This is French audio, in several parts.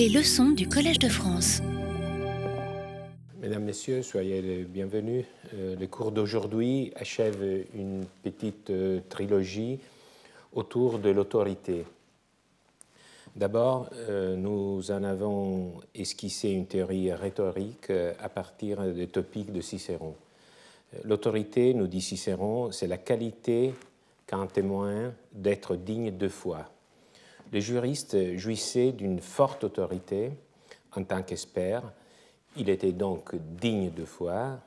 Les leçons du Collège de France. Mesdames, Messieurs, soyez les bienvenus. Euh, le cours d'aujourd'hui achève une petite euh, trilogie autour de l'autorité. D'abord, euh, nous en avons esquissé une théorie rhétorique à partir des topiques de Cicéron. L'autorité, nous dit Cicéron, c'est la qualité qu'a un témoin d'être digne de foi. Les juristes jouissaient d'une forte autorité en tant qu'experts. Il était donc digne de foi,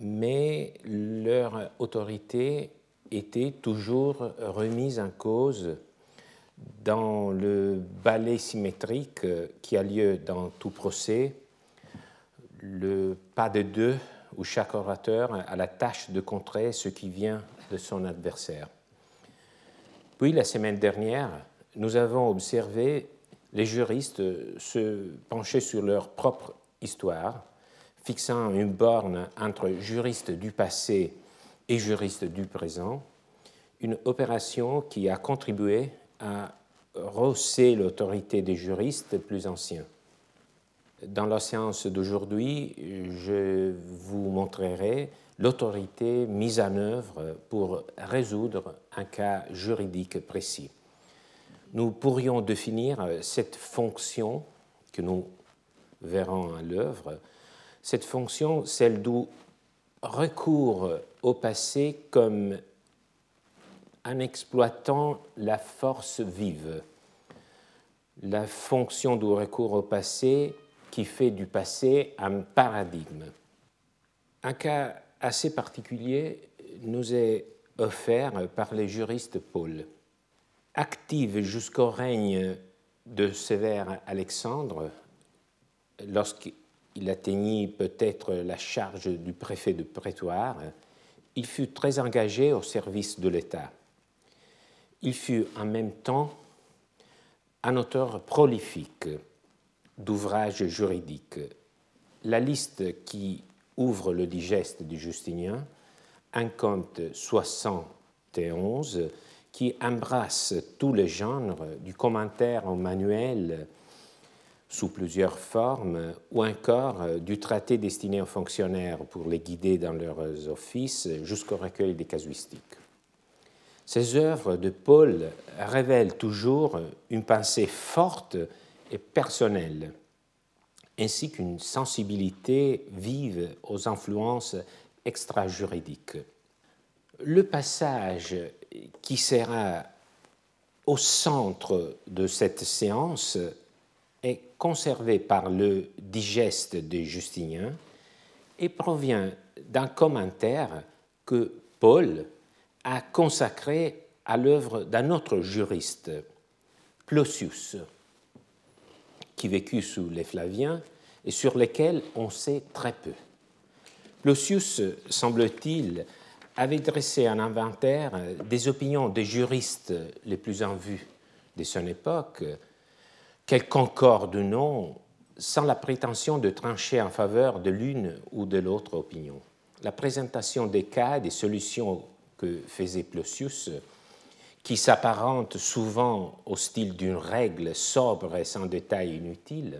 mais leur autorité était toujours remise en cause dans le ballet symétrique qui a lieu dans tout procès, le pas de deux où chaque orateur a la tâche de contrer ce qui vient de son adversaire. Puis la semaine dernière, nous avons observé les juristes se pencher sur leur propre histoire, fixant une borne entre juristes du passé et juristes du présent, une opération qui a contribué à rosser l'autorité des juristes plus anciens. Dans la séance d'aujourd'hui, je vous montrerai l'autorité mise en œuvre pour résoudre un cas juridique précis. Nous pourrions définir cette fonction que nous verrons à l'œuvre, cette fonction, celle d'où recours au passé comme en exploitant la force vive, la fonction du recours au passé qui fait du passé un paradigme. Un cas assez particulier nous est offert par les juristes Paul. Active jusqu'au règne de Sévère Alexandre, lorsqu'il atteignit peut-être la charge du préfet de prétoire, il fut très engagé au service de l'État. Il fut en même temps un auteur prolifique d'ouvrages juridiques. La liste qui ouvre le digeste du Justinien un compte 71 qui embrasse tous les genres du commentaire au manuel sous plusieurs formes, ou encore du traité destiné aux fonctionnaires pour les guider dans leurs offices jusqu'au recueil des casuistiques. Ces œuvres de Paul révèlent toujours une pensée forte et personnelle, ainsi qu'une sensibilité vive aux influences extra-juridiques. Le passage qui sera au centre de cette séance est conservé par le digeste de Justinien et provient d'un commentaire que Paul a consacré à l'œuvre d'un autre juriste, Plosius, qui vécut sous les Flaviens et sur lequel on sait très peu. Plosius, semble-t-il, avait dressé un inventaire des opinions des juristes les plus en vue de son époque, qu'elles concordent ou non, sans la prétention de trancher en faveur de l'une ou de l'autre opinion. La présentation des cas des solutions que faisait Plosius, qui s'apparente souvent au style d'une règle sobre et sans détail inutile,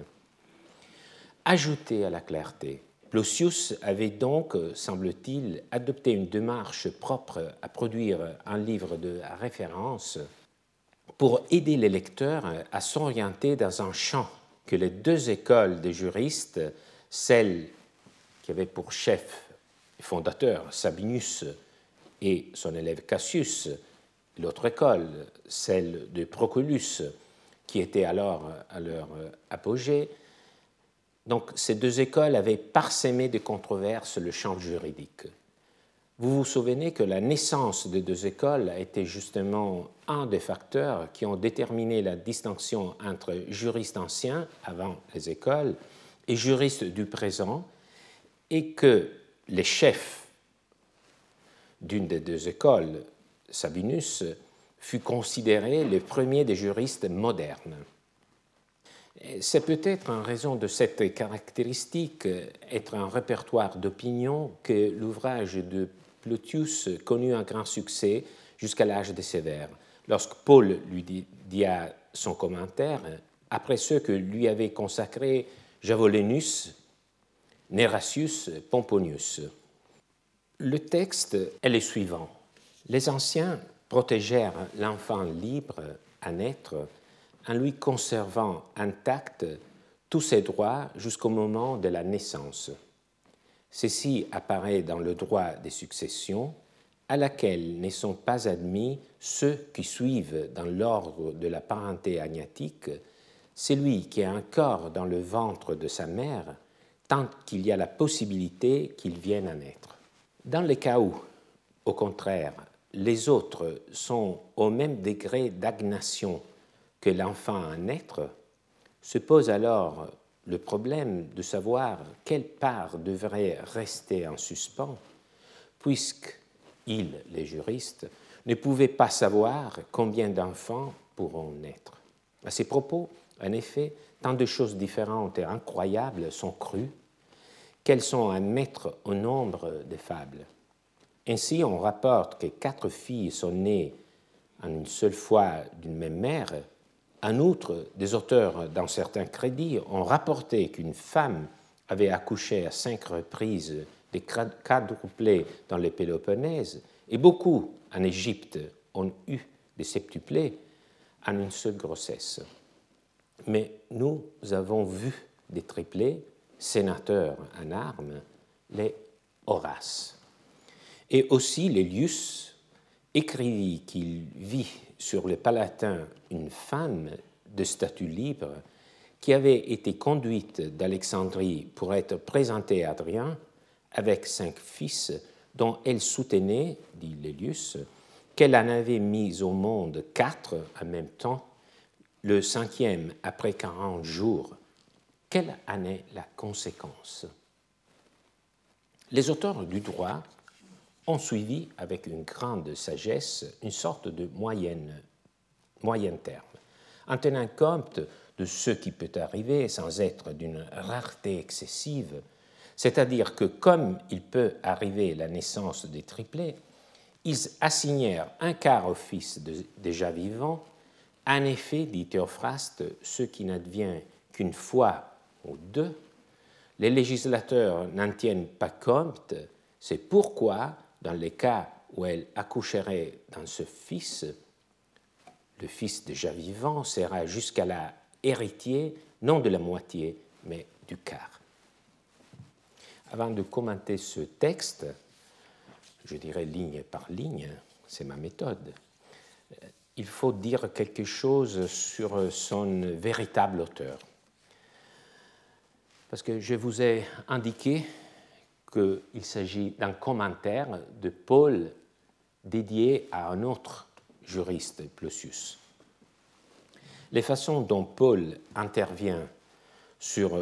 ajoutait à la clarté. Plosius avait donc, semble-t-il, adopté une démarche propre à produire un livre de référence pour aider les lecteurs à s'orienter dans un champ que les deux écoles des juristes, celle qui avait pour chef fondateur Sabinus et son élève Cassius, l'autre école, celle de Proculus, qui était alors à leur apogée. Donc ces deux écoles avaient parsemé de controverses le champ juridique. Vous vous souvenez que la naissance des deux écoles a été justement un des facteurs qui ont déterminé la distinction entre juristes anciens, avant les écoles, et juristes du présent, et que les chefs d'une des deux écoles, Sabinus, fut considéré le premier des juristes modernes. C'est peut-être en raison de cette caractéristique, être un répertoire d'opinion, que l'ouvrage de Plotius connut un grand succès jusqu'à l'âge de Sévère. Lorsque Paul lui dit son commentaire, après ceux que lui avait consacrés Javolenus, Neracius, Pomponius. Le texte est le suivant. Les anciens protégèrent l'enfant libre à naître en lui conservant intact tous ses droits jusqu'au moment de la naissance. Ceci apparaît dans le droit des successions, à laquelle ne sont pas admis ceux qui suivent dans l'ordre de la parenté agnatique celui qui a un corps dans le ventre de sa mère tant qu'il y a la possibilité qu'il vienne à naître. Dans les cas où, au contraire, les autres sont au même degré d'agnation que l'enfant à naître, se pose alors le problème de savoir quelle part devrait rester en suspens, puisque ils, les juristes, ne pouvaient pas savoir combien d'enfants pourront naître. À ces propos, en effet, tant de choses différentes et incroyables sont crues qu'elles sont à mettre au nombre des fables? Ainsi, on rapporte que quatre filles sont nées en une seule fois d'une même mère. En outre, des auteurs, dans certains crédits, ont rapporté qu'une femme avait accouché à cinq reprises des quadruplés dans les Péloponnèse, et beaucoup en Égypte ont eu des septuplés en une seule grossesse. Mais nous avons vu des triplés, sénateurs en armes, les Horaces. Et aussi Lélius écrivit qu'il vit sur le Palatin une femme de statut libre qui avait été conduite d'Alexandrie pour être présentée à Adrien avec cinq fils dont elle soutenait, dit Lélius, qu'elle en avait mis au monde quatre en même temps, le cinquième après quarante jours. Quelle en est la conséquence? Les auteurs du droit ont suivi avec une grande sagesse une sorte de moyenne, moyen terme, en tenant compte de ce qui peut arriver sans être d'une rareté excessive, c'est-à-dire que comme il peut arriver la naissance des triplés, ils assignèrent un quart au fils déjà vivant. En effet, dit Théophraste, ce qui n'advient qu'une fois ou deux, les législateurs n'en tiennent pas compte, c'est pourquoi dans les cas où elle accoucherait dans ce fils, le fils déjà vivant sera jusqu'à la héritier, non de la moitié, mais du quart. Avant de commenter ce texte, je dirais ligne par ligne, c'est ma méthode, il faut dire quelque chose sur son véritable auteur. Parce que je vous ai indiqué qu'il s'agit d'un commentaire de Paul dédié à un autre juriste, Plosius. Les façons dont Paul intervient sur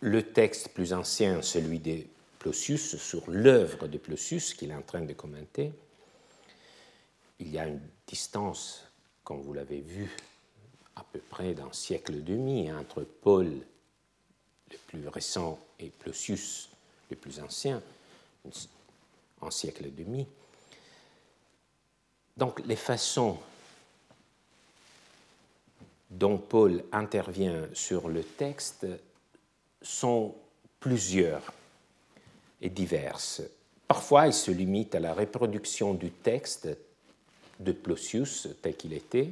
le texte plus ancien, celui de Plosius, sur l'œuvre de Plosius qu'il est en train de commenter, il y a une distance, comme vous l'avez vu, à peu près d'un siècle et demi entre Paul, le plus récent, et Plosius, les plus anciens, un siècle et demi. Donc les façons dont Paul intervient sur le texte sont plusieurs et diverses. Parfois, il se limite à la reproduction du texte de Plosius tel qu'il était.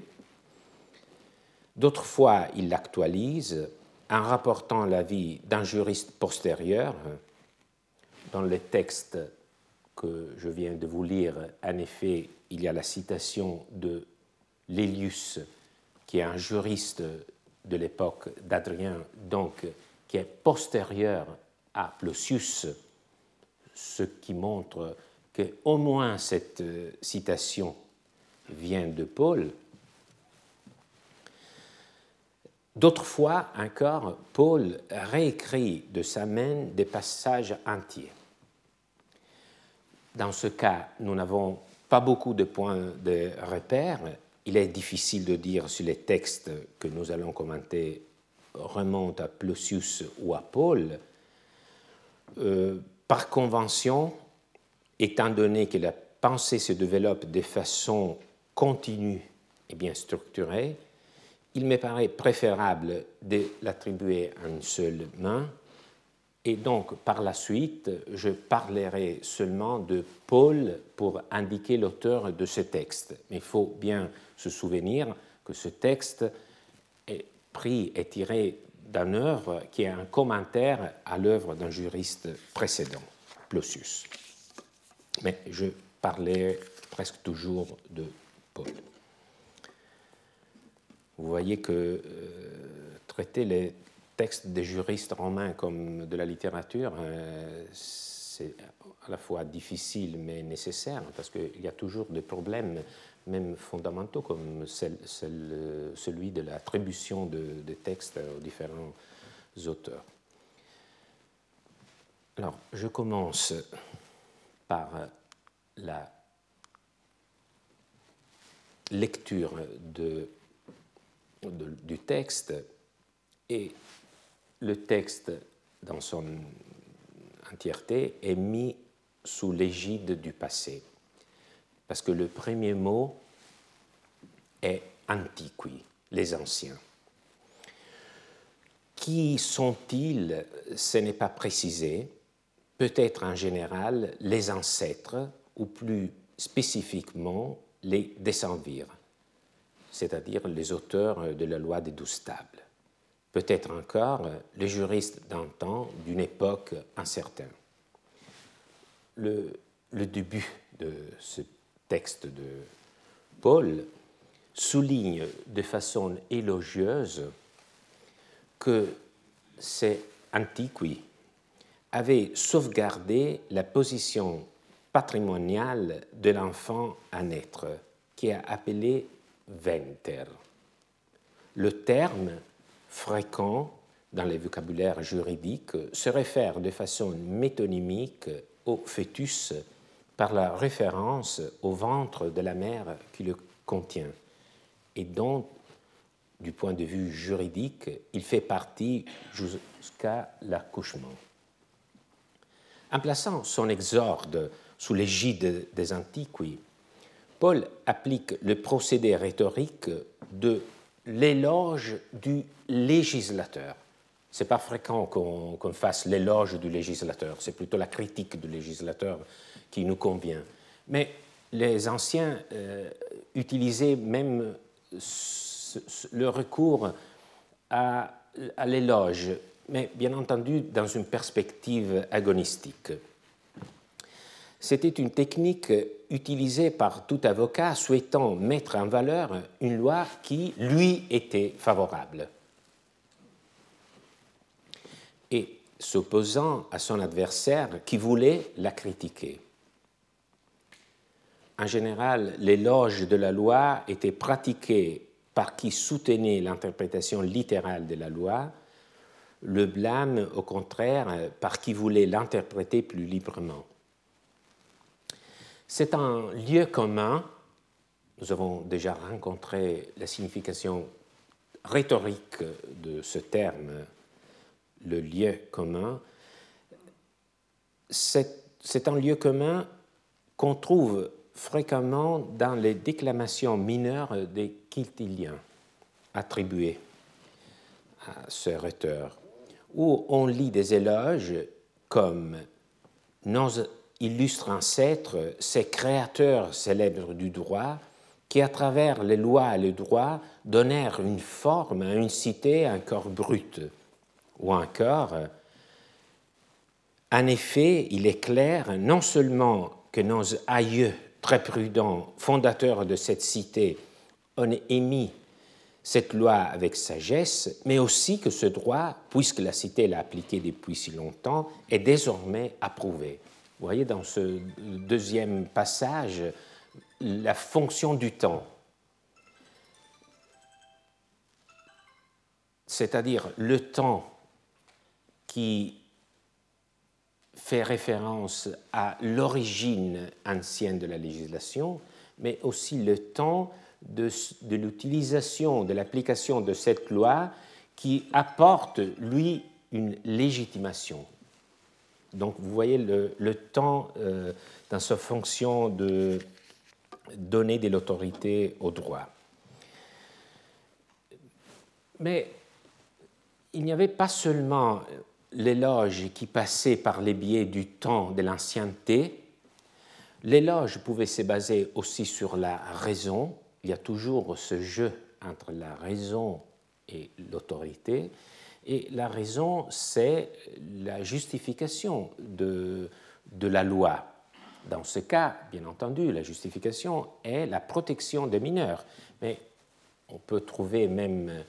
D'autres fois, il l'actualise en rapportant l'avis d'un juriste postérieur, dans le texte que je viens de vous lire, en effet, il y a la citation de Lélius, qui est un juriste de l'époque d'Adrien, donc qui est postérieur à Plosius, ce qui montre qu'au moins cette citation vient de Paul. D'autres fois encore, Paul réécrit de sa main des passages entiers. Dans ce cas, nous n'avons pas beaucoup de points de repère. Il est difficile de dire si les textes que nous allons commenter remontent à Plosius ou à Paul. Euh, par convention, étant donné que la pensée se développe de façon continue et bien structurée, il me paraît préférable de l'attribuer à une seule main, et donc par la suite, je parlerai seulement de Paul pour indiquer l'auteur de ce texte. Mais il faut bien se souvenir que ce texte est pris et tiré d'une œuvre qui est un commentaire à l'œuvre d'un juriste précédent, Plosius. Mais je parlais presque toujours de Paul. Vous voyez que euh, traiter les textes des juristes romains comme de la littérature, euh, c'est à la fois difficile mais nécessaire, parce qu'il y a toujours des problèmes, même fondamentaux, comme celui de l'attribution de, textes aux différents auteurs. Alors, je commence par la lecture du texte et le texte dans son entièreté est mis sous l'égide du passé. Parce que le premier mot est antiqui, les anciens. Qui sont-ils? Ce n'est pas précisé. Peut-être en général les ancêtres, ou plus spécifiquement les décemvirs c'est-à-dire les auteurs de la loi des douze tables. Peut-être encore les juristes d'un temps, d'une époque incertaine. Le, début de ce texte de Paul souligne de façon élogieuse que ces antiquis avaient sauvegardé la position patrimoniale de l'enfant à naître, qui est appelé venter. Le terme fréquent dans les vocabulaires juridiques se réfère de façon métonymique au fœtus par la référence au ventre de la mère qui le contient et dont, du point de vue juridique, il fait partie jusqu'à l'accouchement. En plaçant son exorde sous l'égide des Antiquis, Paul applique le procédé rhétorique de l'éloge du législateur. Ce n'est pas fréquent qu'on fasse l'éloge du législateur, c'est plutôt la critique du législateur qui nous convient. Mais les anciens euh, utilisaient même le recours à l'éloge, mais bien entendu dans une perspective agonistique. C'était une technique utilisée par tout avocat souhaitant mettre en valeur une loi qui lui était favorable. Et s'opposant à son adversaire qui voulait la critiquer. En général, l'éloge de la loi était pratiqué par qui soutenait l'interprétation littérale de la loi, le blâme, au contraire, par qui voulait l'interpréter plus librement. C'est un lieu commun. Nous avons déjà rencontré la signification rhétorique de ce terme, le lieu commun. C'est un lieu commun qu'on trouve fréquemment dans les déclamations mineures des Quintiliens attribuées à ce rhéteur, où on lit des éloges comme nos illustre ancêtres, ces créateurs célèbres du droit, qui, à travers les lois et le droit, donnèrent une forme à une cité, un corps brut. Ou encore, en effet, il est clair non seulement que nos aïeux très prudents, fondateurs de cette cité, ont émis cette loi avec sagesse, mais aussi que ce droit, puisque la cité l'a appliqué depuis si longtemps, est désormais approuvé. Vous voyez dans ce deuxième passage la fonction du temps, c'est-à-dire le temps qui fait référence à l'origine ancienne de la législation, mais aussi le temps de, de l'utilisation, de l'application de cette loi qui apporte, lui, une légitimation, donc vous voyez le, temps euh, dans sa fonction de donner de l'autorité au droit. Mais il n'y avait pas seulement l'éloge qui passait par les biais du temps de l'ancienneté, l'éloge pouvait se baser aussi sur la raison, il y a toujours ce jeu entre la raison et l'autorité, et la raison, c'est la justification de, de la loi. Dans ce cas, bien entendu, la justification est la protection des mineurs, mais on peut trouver même euh,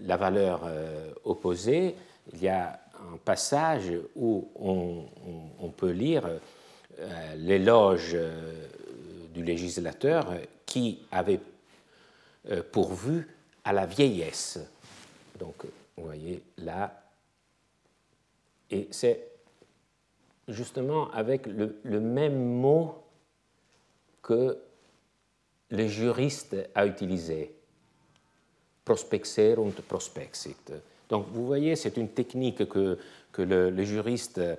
la valeur euh, opposée. Il y a un passage où on, peut lire euh, l'éloge du législateur qui avait pourvu à la vieillesse. Donc, vous voyez là, et c'est justement avec le, même mot que le juriste a utilisé, prospexerunt prospexit. Donc vous voyez, c'est une technique que, que le, juriste euh,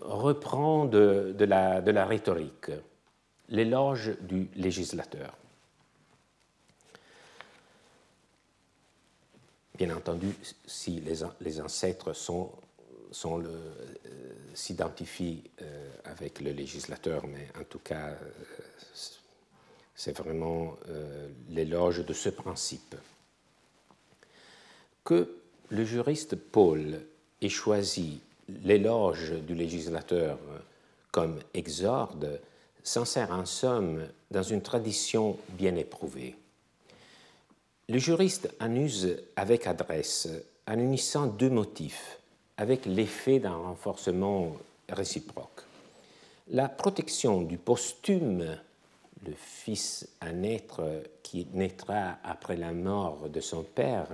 reprend de, de, la, de la rhétorique, l'éloge du législateur. Bien entendu, si les, ancêtres euh, s'identifient euh, avec le législateur, mais en tout cas, euh, c'est vraiment l'éloge de ce principe. Que le juriste Paul ait choisi l'éloge du législateur comme exorde s'insère en somme dans une tradition bien éprouvée. Le juriste en use avec adresse en unissant deux motifs avec l'effet d'un renforcement réciproque. La protection du posthume, le fils à naître qui naîtra après la mort de son père,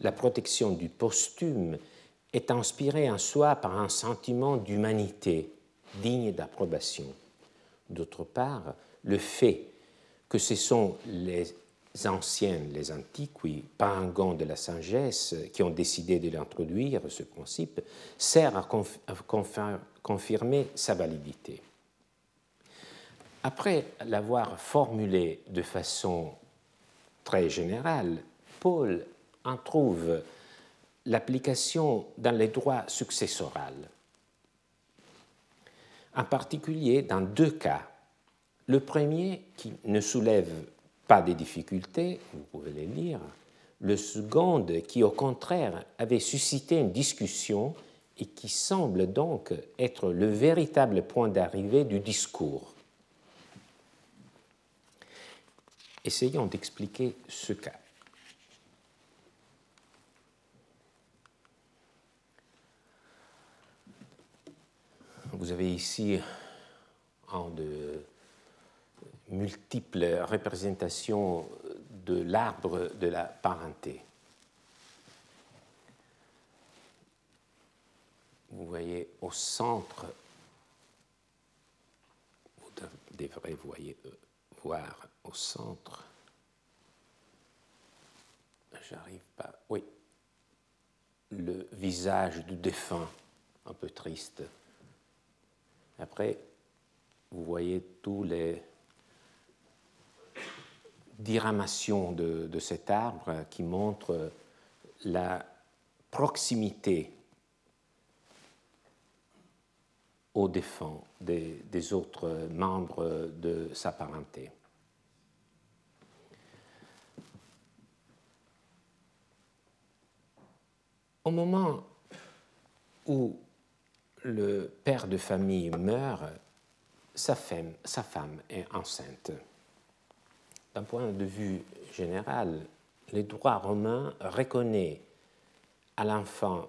la protection du posthume est inspirée en soi par un sentiment d'humanité digne d'approbation. D'autre part, le fait que ce sont les anciennes, les antiques, parangons de la sagesse, qui ont décidé de l'introduire, ce principe, sert à, confirmer sa validité. Après l'avoir formulé de façon très générale, Paul en trouve l'application dans les droits successoraux, en particulier dans deux cas. Le premier qui ne soulève pas des difficultés, vous pouvez les lire. Le second qui, au contraire, avait suscité une discussion et qui semble donc être le véritable point d'arrivée du discours. Essayons d'expliquer ce cas. Vous avez ici un de multiples représentations de l'arbre de la parenté. Vous voyez au centre, vous devrez voyez, euh, voir au centre, j'arrive pas, oui, le visage du défunt, un peu triste. Après, vous voyez tous les diramation de, cet arbre qui montre la proximité au défunt des, autres membres de sa parenté. Au moment où le père de famille meurt, sa femme est enceinte d'un point de vue général, le droit romain reconnaît à l'enfant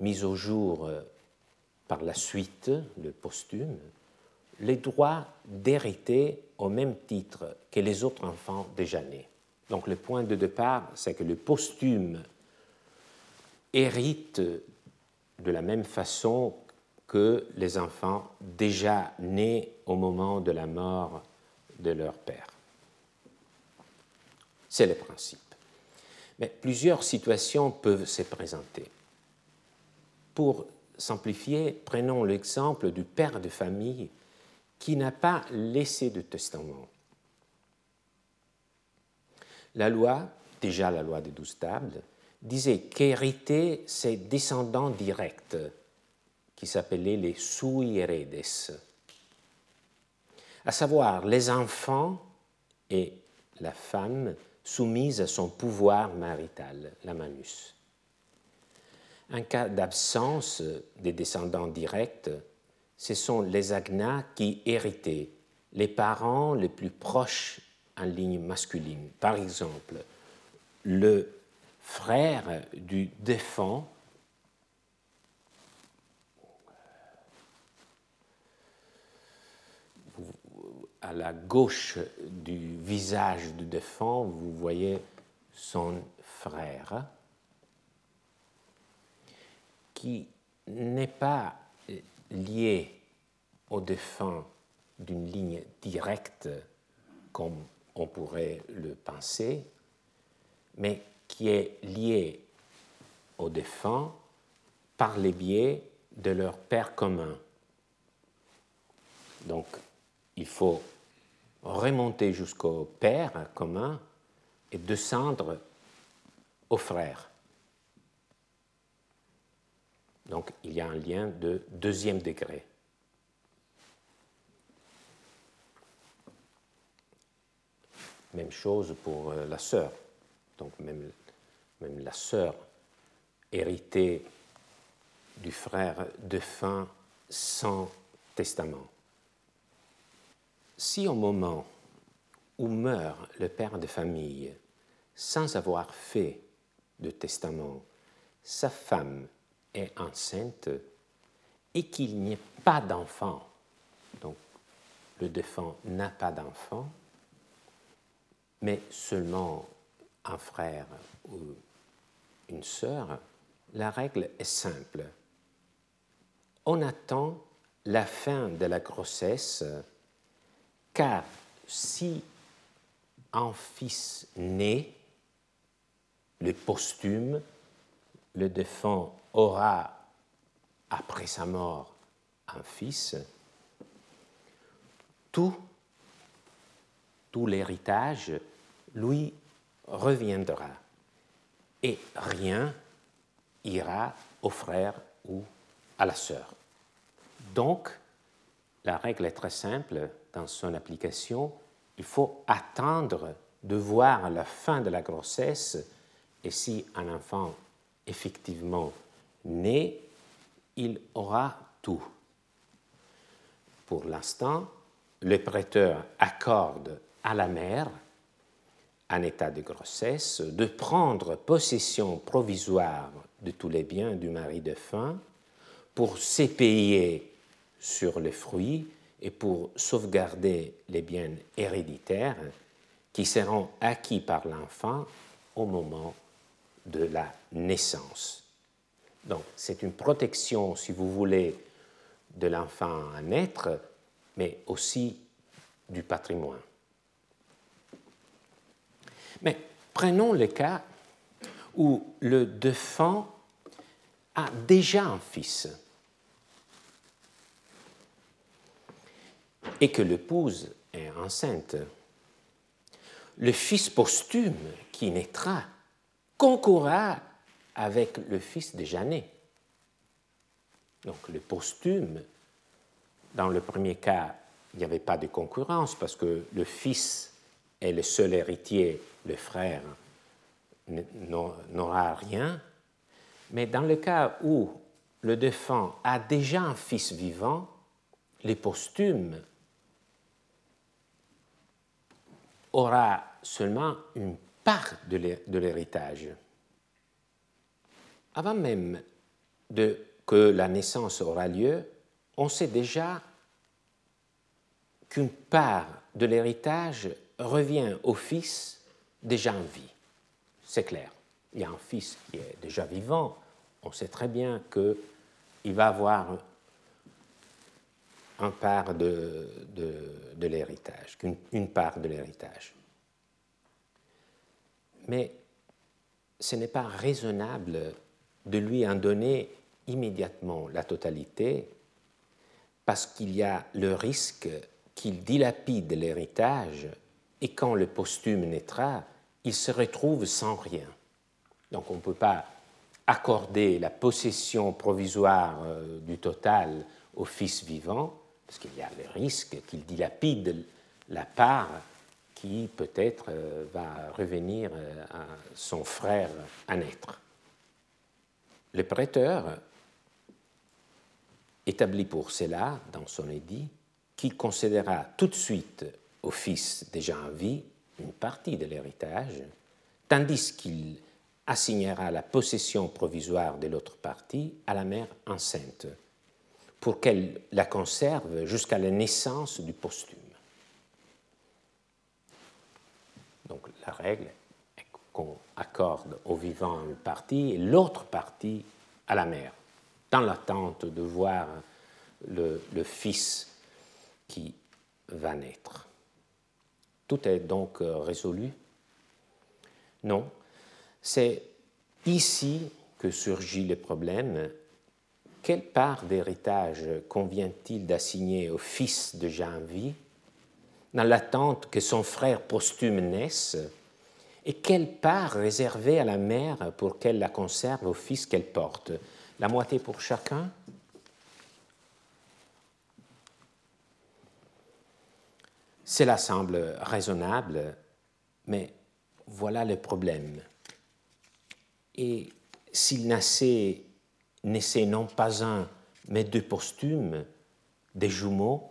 mis au jour euh, par la suite, le posthume, les droits d'hériter au même titre que les autres enfants déjà nés. Donc le point de départ, c'est que le posthume hérite de la même façon que les enfants déjà nés au moment de la mort de leur père. C'est le principe. Mais plusieurs situations peuvent se présenter. Pour simplifier, prenons l'exemple du père de famille qui n'a pas laissé de testament. La loi déjà la loi des douze tables, disait qu'hériter ses descendants directs, qui s'appelaient les sui heredes, à savoir les enfants et la femme soumise à son pouvoir marital, la manus. Un cas d'absence des descendants directs, ce sont les agnats qui héritaient, les parents les plus proches en ligne masculine. Par exemple, le frère du défunt à la gauche du visage du défunt, vous voyez son frère, qui n'est pas lié au défunt d'une ligne directe comme on pourrait le penser, mais qui est lié au défunt par les biais de leur père commun. Donc, il faut remonter jusqu'au père commun et descendre au frère. Donc il y a un lien de deuxième degré. Même chose pour euh, la sœur. Donc même, même la sœur héritée du frère défunt sans testament si au moment où meurt le père de famille sans avoir fait de testament, sa femme est enceinte et qu'il n'y ait pas d'enfant, donc le défunt n'a pas d'enfant, mais seulement un frère ou une sœur, la règle est simple. On attend la fin de la grossesse car si un fils naît, le posthume, le défunt aura, après sa mort, un fils, tout, tout l'héritage lui reviendra et rien ira au frère ou à la sœur. Donc, la règle est très simple, dans son application, il faut attendre de voir la fin de la grossesse et si un enfant effectivement naît, il aura tout. Pour l'instant, le prêteur accorde à la mère, en état de grossesse, de prendre possession provisoire de tous les biens du mari défunt pour s'épayer sur les fruits et pour sauvegarder les biens héréditaires qui seront acquis par l'enfant au moment de la naissance. Donc c'est une protection, si vous voulez, de l'enfant à naître, mais aussi du patrimoine. Mais prenons le cas où le défunt a déjà un fils et que l'épouse est enceinte, le fils posthume qui naîtra concourra avec le fils déjà né. Donc le posthume, dans le premier cas, il n'y avait pas de concurrence parce que le fils est le seul héritier, le frère n'aura rien. Mais dans le cas où le défunt a déjà un fils vivant, les posthumes aura seulement une part de l'héritage. Avant même de, que la naissance aura lieu, on sait déjà qu'une part de l'héritage revient au fils déjà en vie. C'est clair. Il y a un fils qui est déjà vivant, on sait très bien qu'il va avoir un part de, de, l'héritage, une part de l'héritage. Mais ce n'est pas raisonnable de lui en donner immédiatement la totalité parce qu'il y a le risque qu'il dilapide l'héritage et quand le posthume naîtra, il se retrouve sans rien. Donc on ne peut pas accorder la possession provisoire euh, du total au fils vivant, parce qu'il y a le risque qu'il dilapide la part qui peut-être euh, va revenir euh, à son frère à naître. Le prêteur établit pour cela, dans son édit, qu'il concédera tout de suite au fils déjà en vie une partie de l'héritage, tandis qu'il assignera la possession provisoire de l'autre partie à la mère enceinte, pour qu'elle la conserve jusqu'à la naissance du posthume. Donc la règle est qu'on accorde au vivant une partie et l'autre partie à la mère, dans l'attente de voir le, le fils qui va naître. Tout est donc euh, résolu? Non, c'est ici que surgit le problème. Quelle part d'héritage convient-il d'assigner au fils de Jean-Vie dans l'attente que son frère posthume naisse? Et quelle part réservée à la mère pour qu'elle la conserve au fils qu'elle porte? La moitié pour chacun? Cela semble raisonnable, mais voilà le problème. Et s'il naissait, naissait non pas un, mais deux posthumes, des jumeaux,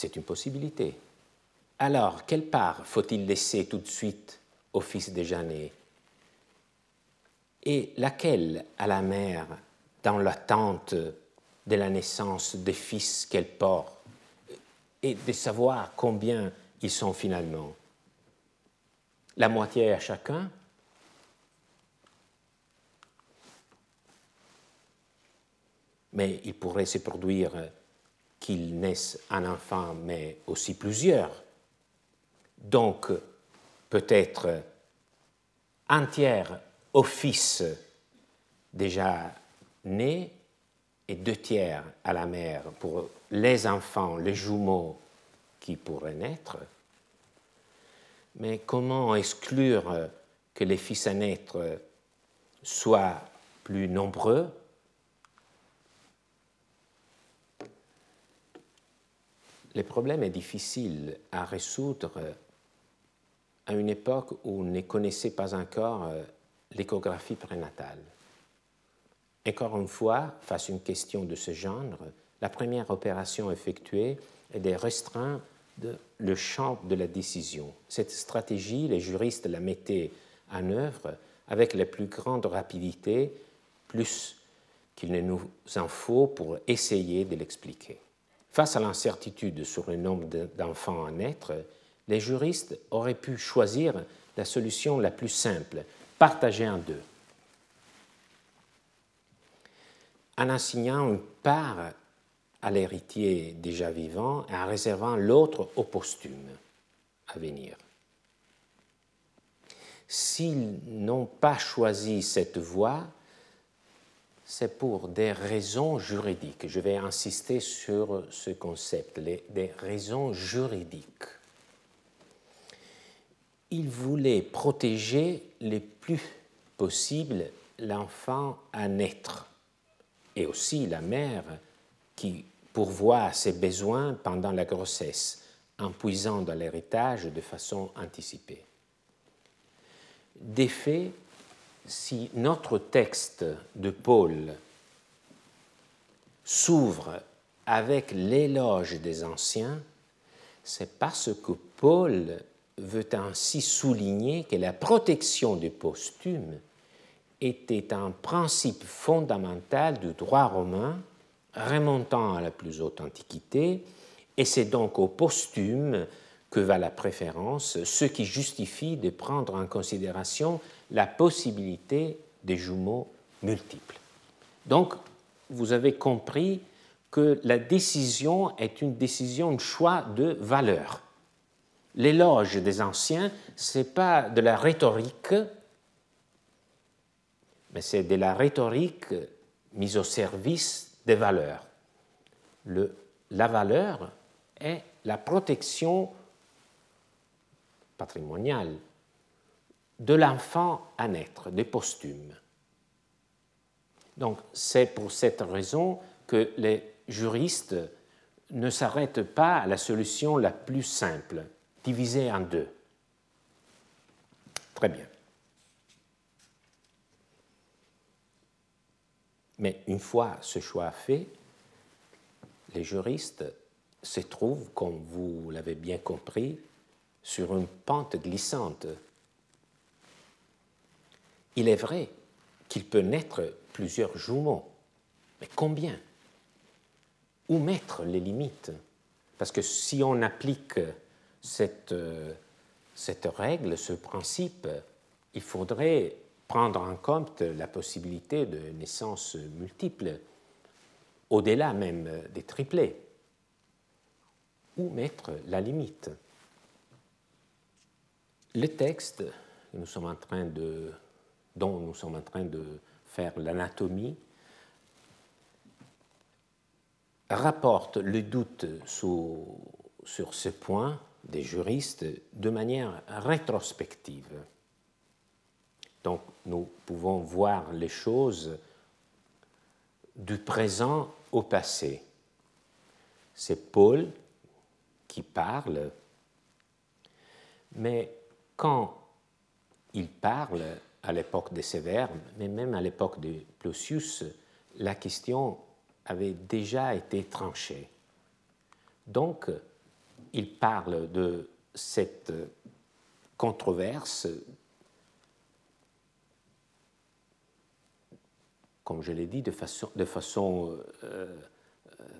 c'est une possibilité. Alors, quelle part faut-il laisser tout de suite au fils déjà né Et laquelle à la mère dans l'attente de la naissance des fils qu'elle porte? Et de savoir combien ils sont finalement. La moitié à chacun Mais il pourrait se produire qu'il naisse un enfant, mais aussi plusieurs. Donc, peut-être un tiers au fils déjà né et deux tiers à la mère pour les enfants, les jumeaux qui pourraient naître. Mais comment exclure que les fils à naître soient plus nombreux? Le problème est difficile à résoudre à une époque où on ne connaissait pas encore l'échographie prénatale. Encore une fois, face à une question de ce genre, la première opération effectuée est de restreindre le champ de la décision. Cette stratégie, les juristes la mettaient en œuvre avec la plus grande rapidité, plus qu'il ne nous en faut pour essayer de l'expliquer. Face à l'incertitude sur le nombre d'enfants à naître, les juristes auraient pu choisir la solution la plus simple, partager en deux. en assignant une part à l'héritier déjà vivant et en réservant l'autre au posthume à venir. S'ils n'ont pas choisi cette voie, c'est pour des raisons juridiques. Je vais insister sur ce concept, des raisons juridiques. Ils voulaient protéger le plus possible l'enfant à naître et aussi la mère qui pourvoit à ses besoins pendant la grossesse en puisant dans l'héritage de façon anticipée. D'effet, si notre texte de Paul s'ouvre avec l'éloge des anciens, c'est parce que Paul veut ainsi souligner que la protection du posthume était un principe fondamental du droit romain remontant à la plus haute antiquité, et c'est donc au posthume que va la préférence, ce qui justifie de prendre en considération la possibilité des jumeaux multiples. Donc, vous avez compris que la décision est une décision de choix de valeur. L'éloge des anciens, ce n'est pas de la rhétorique, mais c'est de la rhétorique mise au service des valeurs. Le, la valeur est la protection patrimoniale de l'enfant à naître, des posthumes. Donc c'est pour cette raison que les juristes ne s'arrêtent pas à la solution la plus simple, diviser en deux. Très bien. Mais une fois ce choix fait, les juristes se trouvent, comme vous l'avez bien compris, sur une pente glissante. Il est vrai qu'il peut naître plusieurs jumeaux, mais combien? Où mettre les limites? Parce que si on applique cette, cette règle, ce principe, il faudrait prendre en compte la possibilité de naissances multiples, au-delà même des triplés. Où mettre la limite Le texte dont nous sommes en train de faire l'anatomie rapporte le doute sur ce point des juristes de manière rétrospective. Donc nous pouvons voir les choses du présent au passé. C'est Paul qui parle, mais quand il parle à l'époque des Sévères, mais même à l'époque de Plosius, la question avait déjà été tranchée. Donc, il parle de cette controverse comme je l'ai dit, de façon, euh, euh,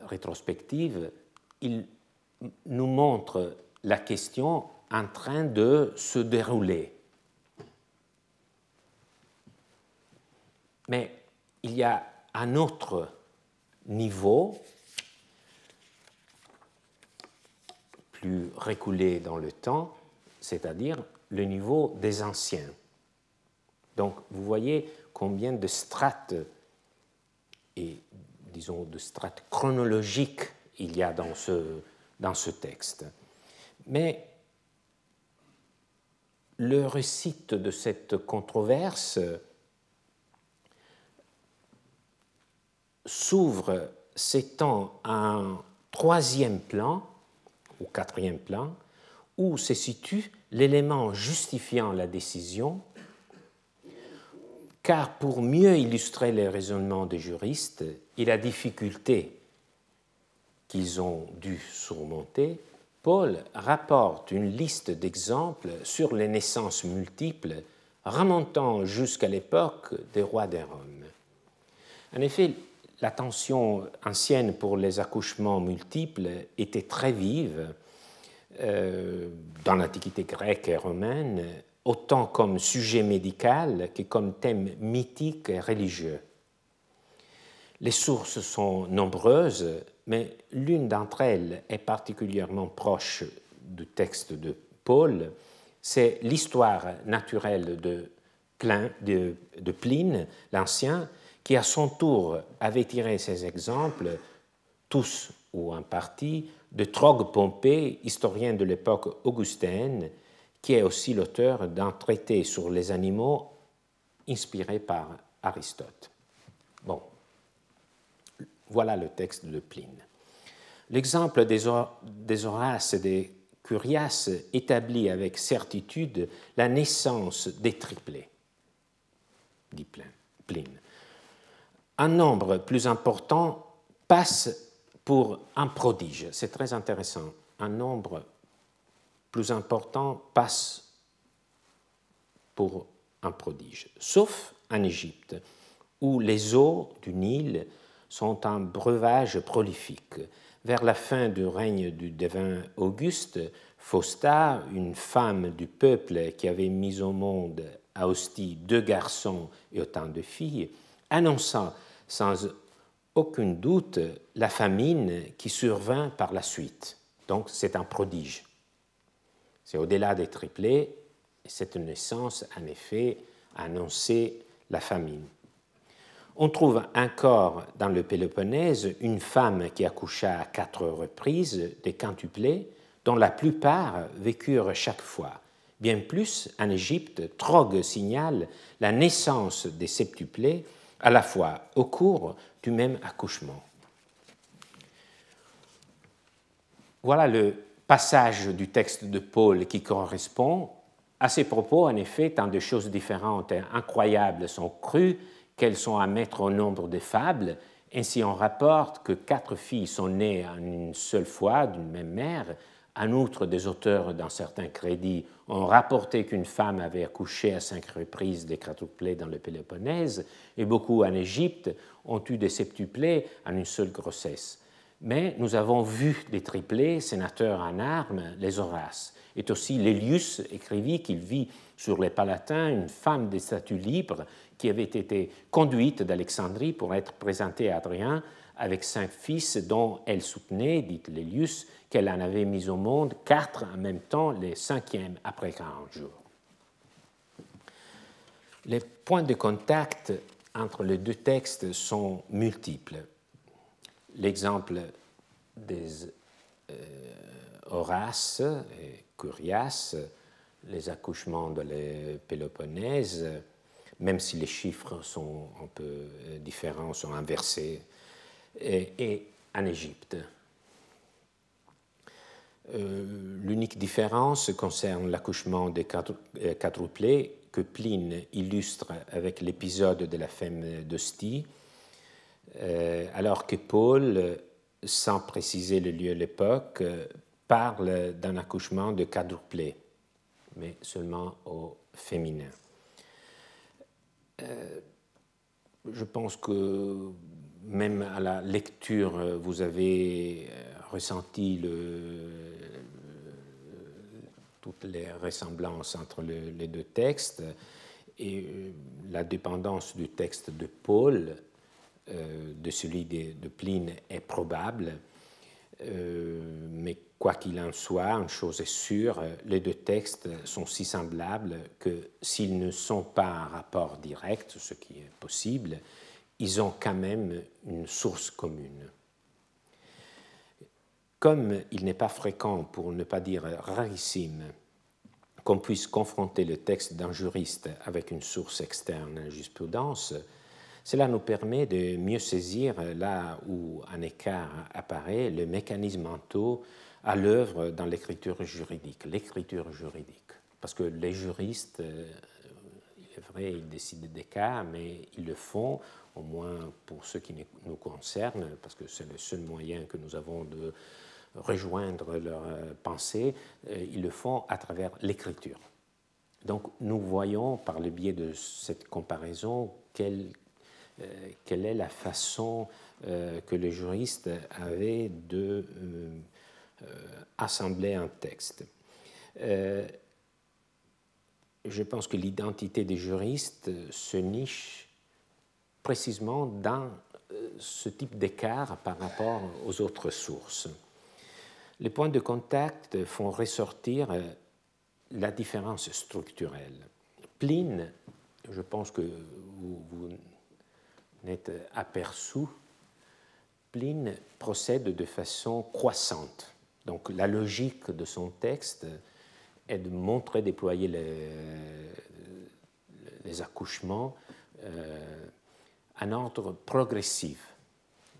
rétrospective, il nous montre la question en train de se dérouler. Mais il y a un autre niveau, plus reculé dans le temps, c'est-à-dire le niveau des anciens. Donc vous voyez combien de strates et, disons, de strates chronologiques il y a dans ce, dans ce texte. Mais le récit de cette controverse s'ouvre, s'étend à un troisième plan, ou quatrième plan, où se situe l'élément justifiant la décision car pour mieux illustrer les raisonnements des juristes et la difficulté qu'ils ont dû surmonter, Paul rapporte une liste d'exemples sur les naissances multiples remontant jusqu'à l'époque des rois de Rome. En effet, l'attention ancienne pour les accouchements multiples était très vive euh, dans l'Antiquité grecque et romaine, autant comme sujet médical que comme thème mythique et religieux. Les sources sont nombreuses, mais l'une d'entre elles est particulièrement proche du texte de Paul, c'est l'histoire naturelle de, Pline, l'Ancien, qui à son tour avait tiré ses exemples, tous ou en partie, de Trogue Pompée, historien de l'époque augustéenne, qui est aussi l'auteur d'un traité sur les animaux inspiré par Aristote. Bon, voilà le texte de Pline. L'exemple des, des Horaces et des Curias établit avec certitude la naissance des triplés, dit Pline. Un nombre plus important passe pour un prodige. C'est très intéressant. Un nombre plus important passe pour un prodige, sauf en Égypte, où les eaux du Nil sont un breuvage prolifique. Vers la fin du règne du divin Auguste, Fausta, une femme du peuple qui avait mis au monde à Ostie deux garçons et autant de filles, annonça sans aucun doute la famine qui survint par la suite. Donc c'est un prodige. C'est au-delà des triplés, et cette naissance, en effet, annonçait la famine. On trouve encore dans le Péloponnèse une femme qui accoucha à quatre reprises des quintuplés, dont la plupart vécurent chaque fois. Bien plus, en Égypte, Trogue signale la naissance des septuplés à la fois au cours du même accouchement. Voilà le passage du texte de Paul qui correspond. À ces propos, en effet, tant de choses différentes et incroyables sont crues qu'elles sont à mettre au nombre des fables. Ainsi, on rapporte que quatre filles sont nées en une seule fois d'une même mère. En outre, des auteurs dans certains crédits ont rapporté qu'une femme avait accouché à cinq reprises des quadruplés dans le Péloponnèse, et beaucoup en Égypte ont eu des septuplés en une seule grossesse. Mais nous avons vu des triplés, sénateurs en armes, les Horaces. Et aussi Lélius écrivit qu'il vit sur les Palatins une femme des statues libres qui avait été conduite d'Alexandrie pour être présentée à Adrien avec cinq fils dont elle soutenait, dit Lélius, qu'elle en avait mis au monde quatre en même temps, les cinquièmes après 40 jours. Les points de contact entre les deux textes sont multiples l'exemple des euh, Horace et Curias, les accouchements de la Péloponnèse, même si les chiffres sont un peu euh, différents, sont inversés, et, en Égypte. Euh, l'unique différence concerne l'accouchement des quadruplés que Pline illustre avec l'épisode de la femme d'Ostie euh, alors que Paul, sans préciser le lieu et l'époque, parle d'un accouchement de quadruplé, mais seulement au féminin. Euh, je pense que même à la lecture, vous avez euh, ressenti toutes les ressemblances entre les deux textes et la dépendance du texte de Paul euh, de celui de, Pline est probable, euh, mais quoi qu'il en soit, une chose est sûre, les deux textes sont si semblables que s'ils ne sont pas un rapport direct, ce qui est possible, ils ont quand même une source commune. Comme il n'est pas fréquent, pour ne pas dire rarissime, qu'on puisse confronter le texte d'un juriste avec une source externe à la jurisprudence, cela nous permet de mieux saisir là où un écart apparaît le mécanisme mentaux à l'œuvre dans l'écriture juridique, l'écriture juridique. Parce que les juristes, euh, il est vrai, ils décident des cas, mais ils le font, au moins pour ce qui nous concerne, parce que c'est le seul moyen que nous avons de rejoindre leur euh, pensée, euh, ils le font à travers l'écriture. Donc nous voyons par le biais de cette comparaison euh, quelle est la façon euh, que le juriste avait de euh, assembler un texte? je pense que l'identité des juristes se niche précisément dans ce type d'écart par rapport aux autres sources. Les points de contact font ressortir la différence structurelle. Pline, je pense que vous, vous n'est aperçu, Pline procède de façon croissante. Donc la logique de son texte est de montrer, déployer les, accouchements euh, en ordre progressif,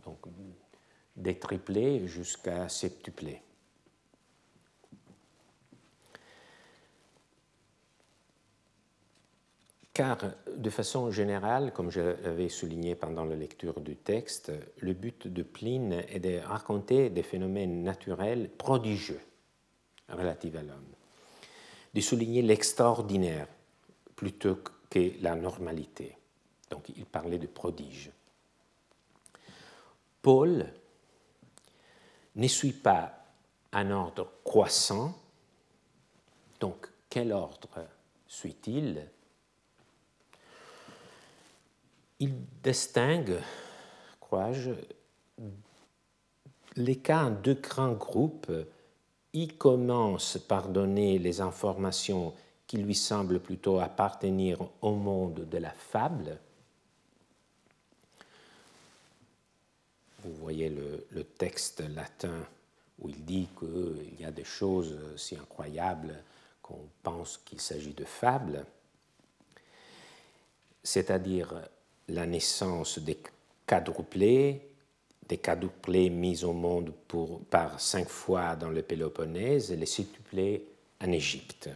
donc des triplés jusqu'à septuplés. Car de façon générale, comme je l'avais souligné pendant la lecture du texte, le but de Pline est de raconter des phénomènes naturels prodigieux relatifs à l'homme, de souligner l'extraordinaire plutôt que la normalité. Donc il parlait de prodige. Paul ne suit pas un ordre croissant, donc quel ordre suit-il? Il distingue, crois-je, les cas en deux grands groupes. Il commence par donner les informations qui lui semblent plutôt appartenir au monde de la fable, vous voyez le, texte latin où il dit qu'il y a des choses si incroyables qu'on pense qu'il s'agit de fables, c'est-à-dire la naissance des quadruplés, des quadruplés mis au monde par cinq fois dans le Péloponnèse et les septuplés en Égypte.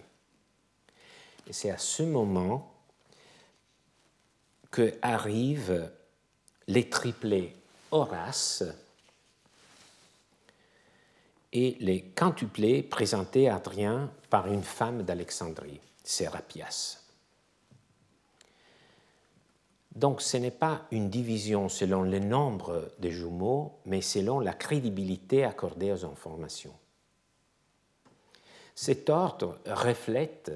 Et c'est à ce moment que arrivent les triplés Horace et les quintuplés présentés à Adrien par une femme d'Alexandrie, Sérapias. Donc ce n'est pas une division selon le nombre de jumeaux, mais selon la crédibilité accordée aux informations. Cet ordre reflète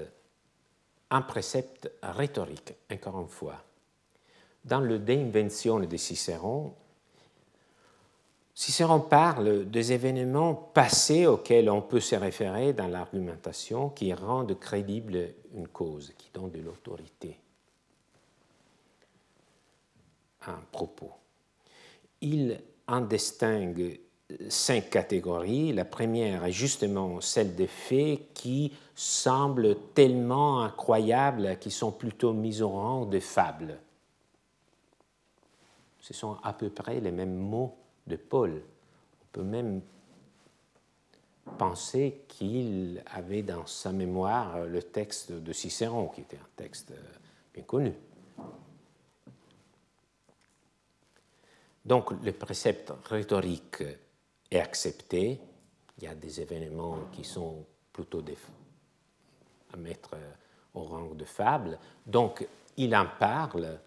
un précepte rhétorique, encore une fois. Dans le De Inventione de Cicéron, Cicéron parle des événements passés auxquels on peut se référer dans l'argumentation qui rendent crédible une cause, qui donnent de l'autorité un propos. Il en distingue cinq catégories. La première est justement celle des faits qui semblent tellement incroyables qu'ils sont plutôt mis au rang de fables. Ce sont à peu près les mêmes mots de Paul. On peut même penser qu'il avait dans sa mémoire le texte de Cicéron, qui était un texte bien connu. Donc le précepte rhétorique est accepté. Il y a des événements qui sont plutôt à mettre au rang de fable. Donc il en parle,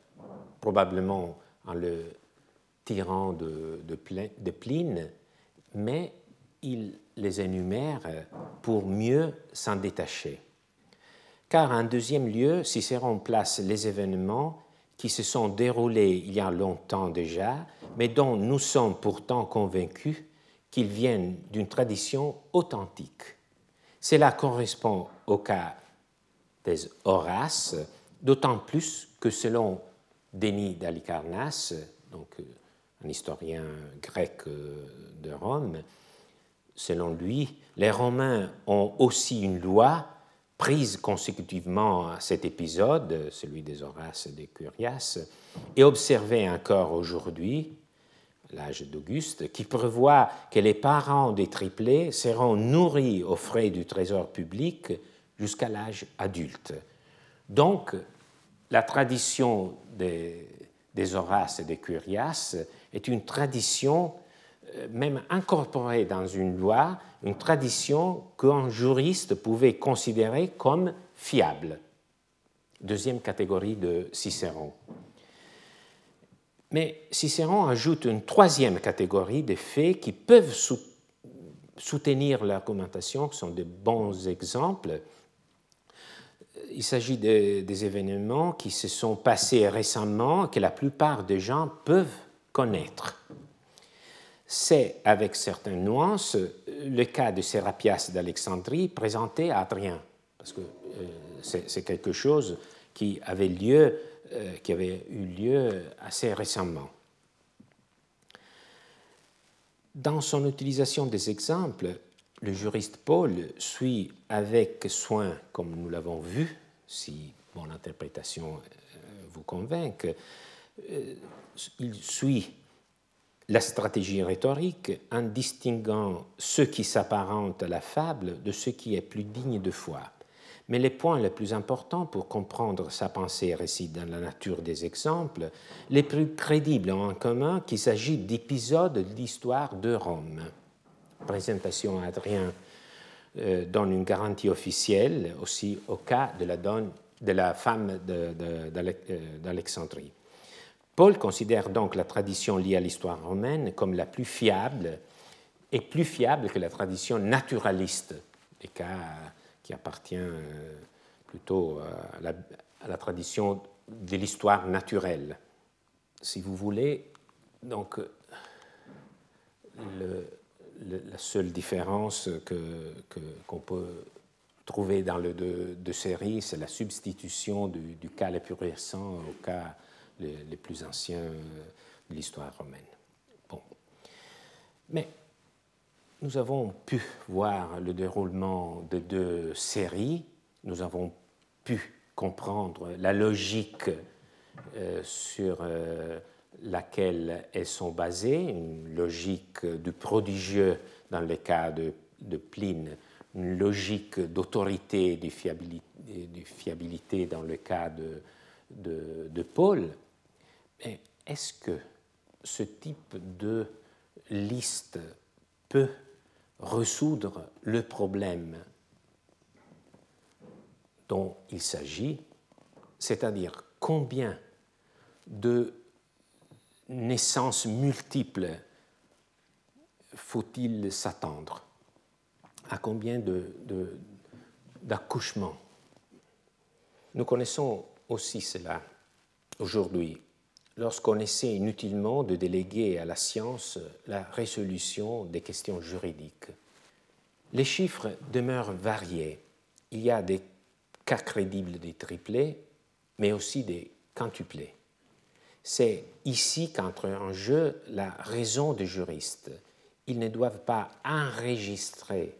probablement en le tirant de, de, Pline, mais il les énumère pour mieux s'en détacher. Car en deuxième lieu, Cicéron place les événements qui se sont déroulés il y a longtemps déjà, mais dont nous sommes pourtant convaincus qu'ils viennent d'une tradition authentique. Cela correspond au cas des Horaces, d'autant plus que selon Denis d'Alicarnasse, donc euh, un historien grec euh, de Rome, selon lui, les Romains ont aussi une loi prise consécutivement à cet épisode, celui des Horaces et des Curias, et observée encore aujourd'hui, l'âge d'Auguste, qui prévoit que les parents des triplés seront nourris aux frais du trésor public jusqu'à l'âge adulte. Donc, la tradition des, Horaces et des Curias est une tradition même incorporée dans une loi, une tradition qu'un juriste pouvait considérer comme fiable. Deuxième catégorie de Cicéron. Mais Cicéron ajoute une troisième catégorie de faits qui peuvent soutenir l'argumentation, qui sont de bons exemples. Il s'agit des événements qui se sont passés récemment, que la plupart des gens peuvent connaître. C'est, avec certaines nuances, le cas de Sérapias d'Alexandrie présenté à Adrien, parce que euh, c'est quelque chose qui avait lieu euh, qui avait eu lieu assez récemment. Dans son utilisation des exemples, le juriste Paul suit avec soin, comme nous l'avons vu, si mon interprétation euh, vous convainc, euh, il suit la stratégie rhétorique en distinguant ce qui s'apparente à la fable de ce qui est plus digne de foi. Mais les points les plus importants pour comprendre sa pensée récite dans la nature des exemples, les plus crédibles ont en commun qu'il s'agit d'épisodes de l'histoire de Rome. Présentation à Adrien euh, donne une garantie officielle aussi au cas de la, de la femme euh, d'Alexandrie. Paul considère donc la tradition liée à l'histoire romaine comme la plus fiable et plus fiable que la tradition naturaliste qui appartient euh, plutôt à la, tradition de l'histoire naturelle. Si vous voulez, donc la seule différence qu'on que, peut trouver dans le deux, de séries, c'est la substitution du, cas le plus récent au cas les, plus anciens de l'histoire romaine. Bon. Mais nous avons pu voir le déroulement de deux séries, nous avons pu comprendre la logique euh, sur euh, laquelle elles sont basées, une logique du prodigieux dans le cas de, Pline, une logique d'autorité et de fiabilité, dans le cas de, de Paul. Est-ce que ce type de liste peut résoudre le problème dont il s'agit, c'est-à-dire combien de naissances multiples faut-il s'attendre? À combien d'accouchements? Nous connaissons aussi cela aujourd'hui lorsqu'on essaie inutilement de déléguer à la science la résolution des questions juridiques. Les chiffres demeurent variés. Il y a des cas crédibles des triplés, mais aussi des quintuplés. C'est ici qu'entre en jeu la raison des juristes. Ils ne doivent pas enregistrer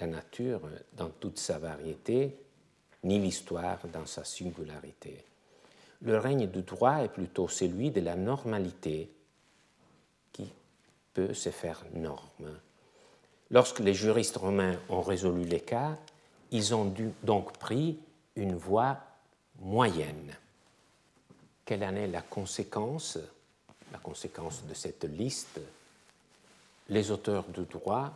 la nature dans toute sa variété, ni l'histoire dans sa singularité le règne du droit est plutôt celui de la normalité qui peut se faire norme. Lorsque les juristes romains ont résolu les cas, ils ont donc pris une voie moyenne. Quelle en est la conséquence La conséquence de cette liste? Les auteurs du droit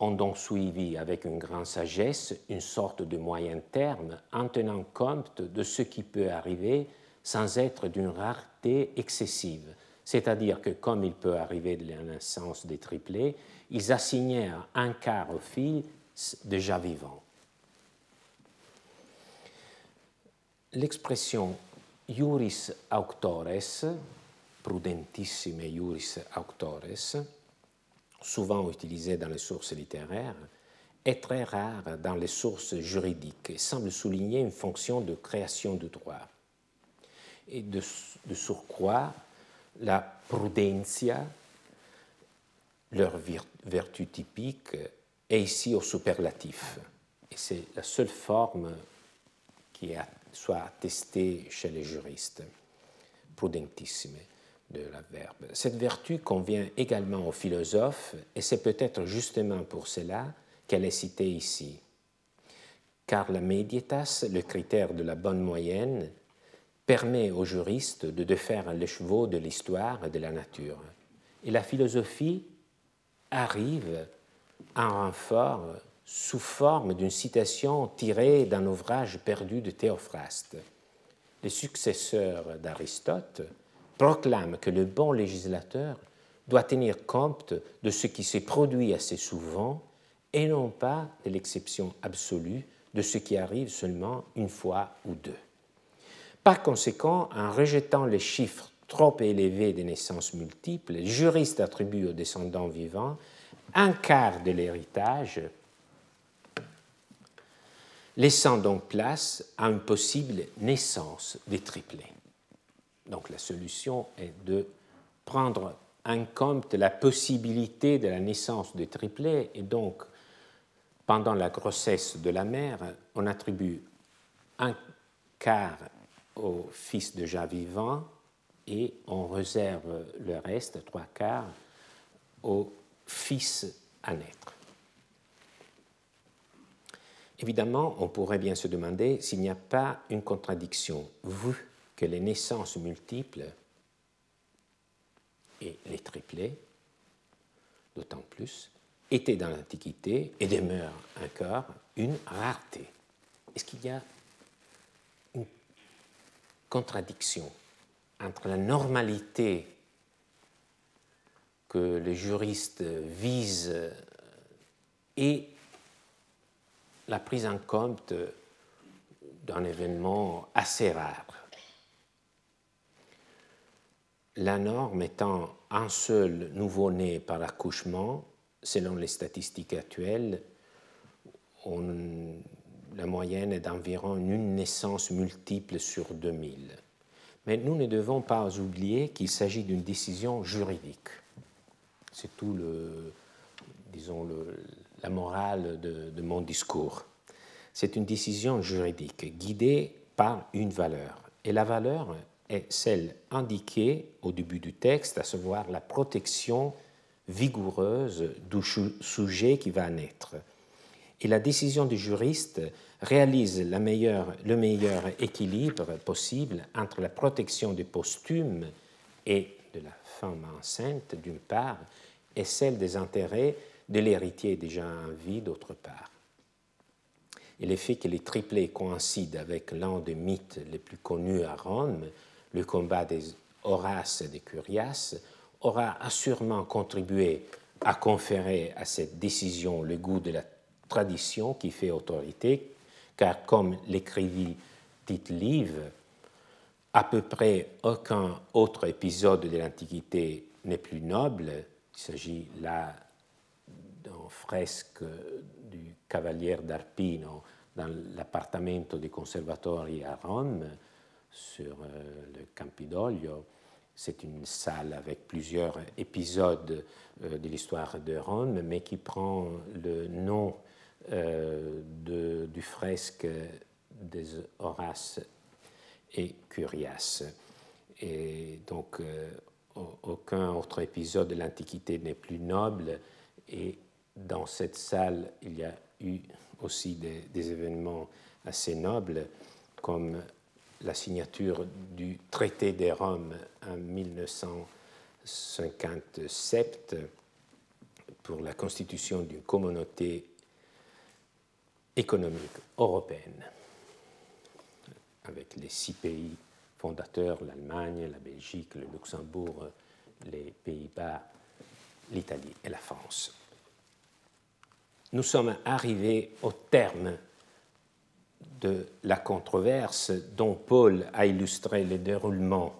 ont donc suivi avec une grande sagesse une sorte de moyen terme en tenant compte de ce qui peut arriver sans être d'une rareté excessive. C'est-à-dire que comme il peut arriver de la naissance des triplés, ils assignèrent un quart aux filles déjà vivantes. L'expression juris auctores, prudentissime juris auctores, souvent utilisé dans les sources littéraires, est très rare dans les sources juridiques et semble souligner une fonction de création du droit. Et de, surcroît, la prudentia, leur vertu typique, est ici au superlatif. Et c'est la seule forme qui soit attestée chez les juristes, prudentissime de la verbe. Cette vertu convient également aux philosophes et c'est peut-être justement pour cela qu'elle est citée ici. Car la medietas, le critère de la bonne moyenne, permet aux juristes de défaire les chevaux de l'histoire et de la nature. Et la philosophie arrive en renfort sous forme d'une citation tirée d'un ouvrage perdu de Théophraste. Les successeurs d'Aristote proclame que le bon législateur doit tenir compte de ce qui s'est produit assez souvent et non pas de l'exception absolue de ce qui arrive seulement une fois ou deux. Par conséquent, en rejetant les chiffres trop élevés des naissances multiples, les juristes attribuent aux descendants vivants un quart de l'héritage, laissant donc place à une possible naissance des triplés. Donc la solution est de prendre en compte la possibilité de la naissance de triplés et donc pendant la grossesse de la mère, on attribue un quart au fils déjà vivant et on réserve le reste, trois quarts, au fils à naître. Évidemment, on pourrait bien se demander s'il n'y a pas une contradiction, vu que les naissances multiples et les triplés, d'autant plus, étaient dans l'Antiquité et demeurent encore une rareté. Est-ce qu'il y a une contradiction entre la normalité que les juristes visent et la prise en compte d'un événement assez rare? La norme étant un seul nouveau-né par accouchement, selon les statistiques actuelles, la moyenne est d'environ une naissance multiple sur 2000. Mais nous ne devons pas oublier qu'il s'agit d'une décision juridique. c'est tout le, disons, la morale de mon discours. C'est une décision juridique guidée par une valeur. Et la valeur est celle indiquée au début du texte, à savoir la protection vigoureuse du sujet qui va naître. Et la décision du juriste réalise le meilleur équilibre possible entre la protection du posthume et de la femme enceinte, d'une part, et celle des intérêts de l'héritier déjà en vie, d'autre part. Et le fait que les triplés coïncident avec l'un des mythes les plus connus à Rome, le combat des Horaces et des Curias, aura assurément contribué à conférer à cette décision le goût de la tradition qui fait autorité, car comme l'écrivit Tite Live, à peu près aucun autre épisode de l'Antiquité n'est plus noble. Il s'agit là d'un fresque du Cavalier d'Arpino dans l'appartamento des Conservatori à Rome, sur euh, le Campidoglio. C'est une salle avec plusieurs épisodes euh, de l'histoire de Rome, mais qui prend le nom euh, du fresque des Horaces et Curias. Et donc, aucun autre épisode de l'Antiquité n'est plus noble. Et dans cette salle, il y a eu aussi des événements assez nobles, comme la signature du traité des Roms en 1957 pour la constitution d'une communauté économique européenne, avec les six pays fondateurs, l'Allemagne, la Belgique, le Luxembourg, les Pays-Bas, l'Italie et la France. Nous sommes arrivés au terme de la controverse dont Paul a illustré le déroulement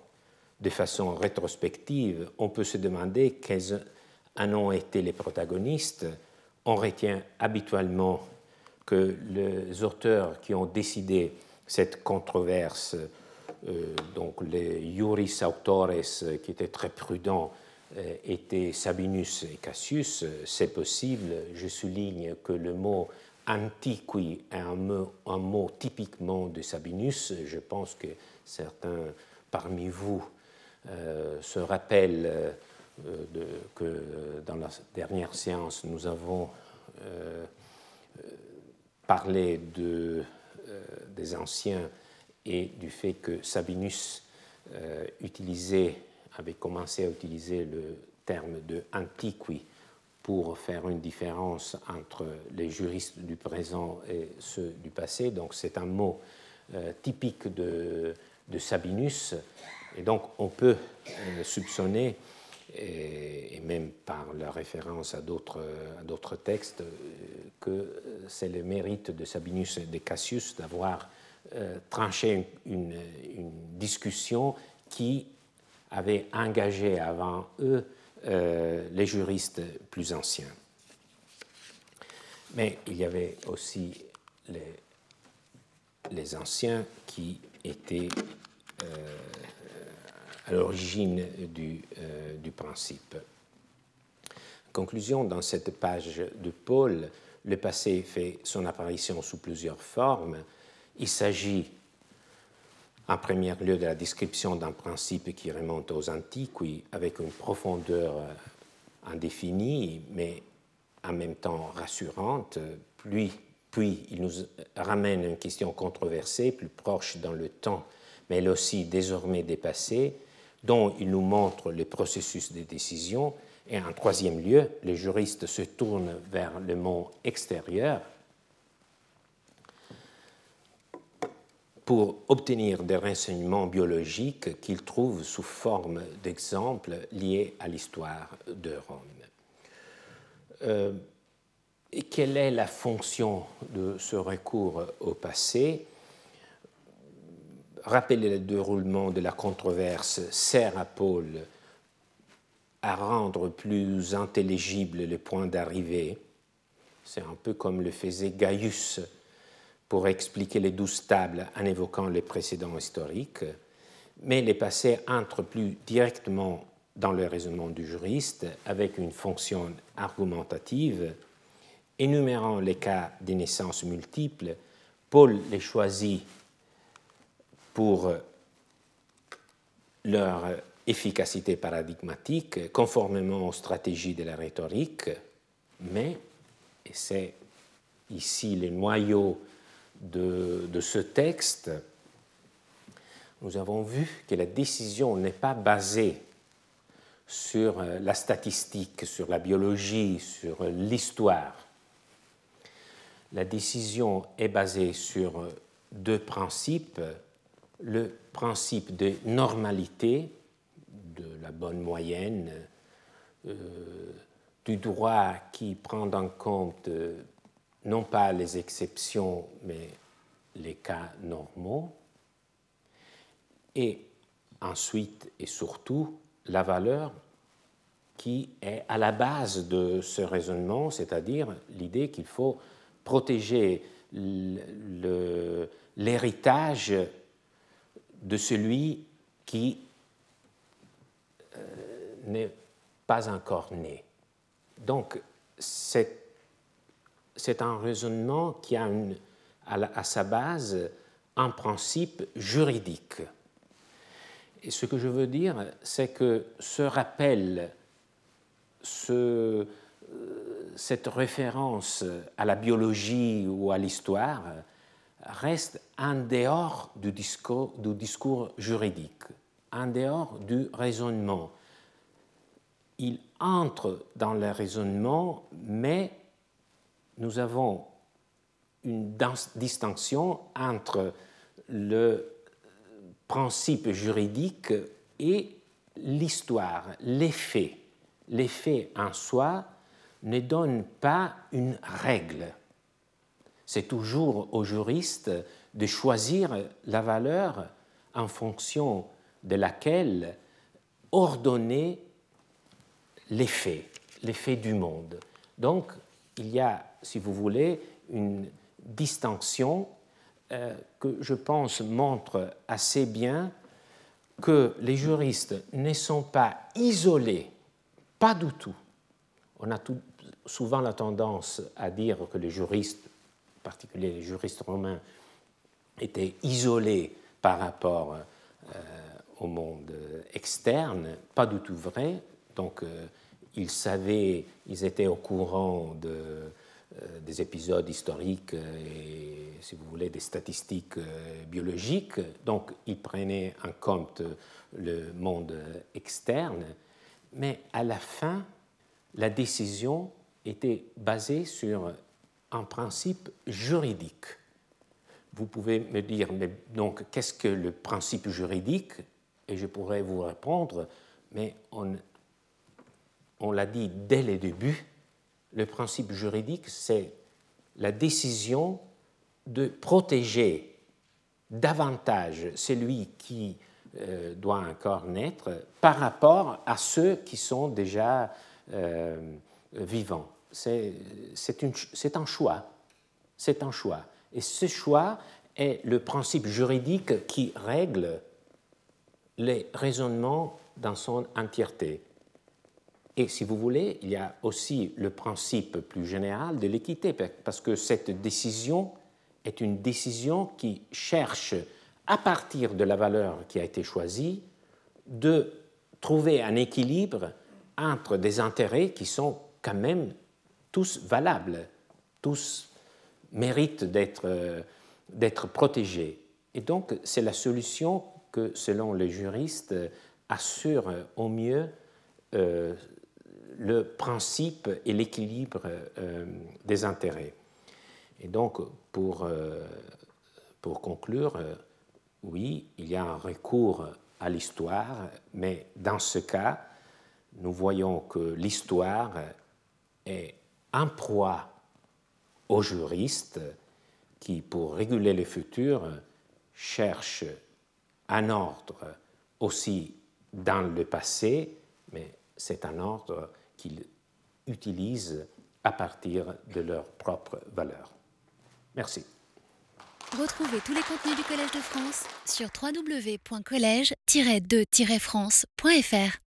de façon rétrospective, on peut se demander quels en ont été les protagonistes. On retient habituellement que les auteurs qui ont décidé cette controverse, euh, donc les juris autores qui étaient très prudents, euh, étaient Sabinus et Cassius. C'est possible. Je souligne que le mot antiqui est un mot, typiquement de Sabinus. Je pense que certains parmi vous euh, se rappellent euh, que dans la dernière séance, nous avons euh, parlé de, des anciens et du fait que Sabinus avait commencé à utiliser le terme de antiqui pour faire une différence entre les juristes du présent et ceux du passé. Donc c'est un mot euh, typique de, de, Sabinus. Et donc on peut euh, soupçonner, et, même par la référence à d'autres textes, euh, que c'est le mérite de Sabinus et de Cassius d'avoir tranché une, discussion qui avait engagé avant eux euh, les juristes plus anciens. Mais il y avait aussi les, anciens qui étaient euh, à l'origine du, euh, du, principe. Conclusion, dans cette page de Paul, le passé fait son apparition sous plusieurs formes. Il s'agit en premier lieu de la description d'un principe qui remonte aux antiques, avec une profondeur euh, indéfinie, mais en même temps rassurante. Puis, puis il nous ramène une question controversée, plus proche dans le temps, mais elle aussi désormais dépassée, dont il nous montre le processus de décision. Et en troisième lieu, les juristes se tournent vers le monde extérieur, pour obtenir des renseignements biologiques qu'ils trouvent sous forme d'exemples liés à l'histoire de Rome. Euh, et quelle est la fonction de ce recours au passé? Rappeler le déroulement de la controverse sert à Paul à rendre plus intelligible les points d'arrivée. C'est un peu comme le faisait Gaius pour expliquer les douze tables en évoquant les précédents historiques, mais les passés entrent plus directement dans le raisonnement du juriste avec une fonction argumentative, énumérant les cas des naissances multiples. Paul les choisit pour leur efficacité paradigmatique, conformément aux stratégies de la rhétorique, mais, et c'est ici le noyau de, ce texte, nous avons vu que la décision n'est pas basée sur euh, la statistique, sur la biologie, sur l'histoire. La décision est basée sur euh, deux principes. Le principe de normalité, de la bonne moyenne, euh, du droit qui prend en compte non pas les exceptions, mais les cas normaux, et ensuite et surtout la valeur qui est à la base de ce raisonnement, c'est-à-dire l'idée qu'il faut protéger l'héritage de celui qui euh, n'est pas encore né. Donc, c'est un raisonnement qui a à, sa base un principe juridique. Et ce que je veux dire, c'est que ce rappel, ce, euh, cette référence à la biologie ou à l'histoire reste en dehors du discours, du discours juridique, en dehors du raisonnement. Il entre dans le raisonnement, mais nous avons une distinction entre le principe juridique et l'histoire, les faits. Les faits en soi ne donnent pas une règle. C'est toujours au juriste de choisir la valeur en fonction de laquelle ordonner les faits, du monde. Il y a, si vous voulez, une distinction euh, que je pense montre assez bien que les juristes ne sont pas isolés, pas du tout. On a souvent la tendance à dire que les juristes, en particulier les juristes romains, étaient isolés par rapport euh, au monde externe. Pas du tout vrai. Donc, euh, ils savaient, ils étaient au courant euh, des épisodes historiques et, si vous voulez, des statistiques euh, biologiques. Donc, ils prenaient en compte le monde externe, mais à la fin, la décision était basée sur un principe juridique. Vous pouvez me dire, mais donc, qu'est-ce que le principe juridique? Et je pourrais vous répondre, mais on, on l'a dit dès le début, le principe juridique, c'est la décision de protéger davantage celui qui euh, doit encore naître par rapport à ceux qui sont déjà euh, vivants. C'est un choix. C'est un choix. Et ce choix est le principe juridique qui règle les raisonnements dans son entièreté. Et si vous voulez, il y a aussi le principe plus général de l'équité, parce que cette décision est une décision qui cherche, à partir de la valeur qui a été choisie, de trouver un équilibre entre des intérêts qui sont quand même tous valables, tous méritent d'être protégés. Et donc, c'est la solution que, selon les juristes, assure au mieux euh, le principe et l'équilibre euh, des intérêts. Et donc, pour, euh, pour conclure, euh, oui, il y a un recours à l'histoire, mais dans ce cas, nous voyons que l'histoire est un proie aux juristes qui, pour réguler le futur, cherchent un ordre aussi dans le passé, mais c'est un ordre qu'ils utilisent à partir de leurs propres valeurs. Merci. Retrouvez tous les contenus du Collège de France sur www.colège-2-france.fr.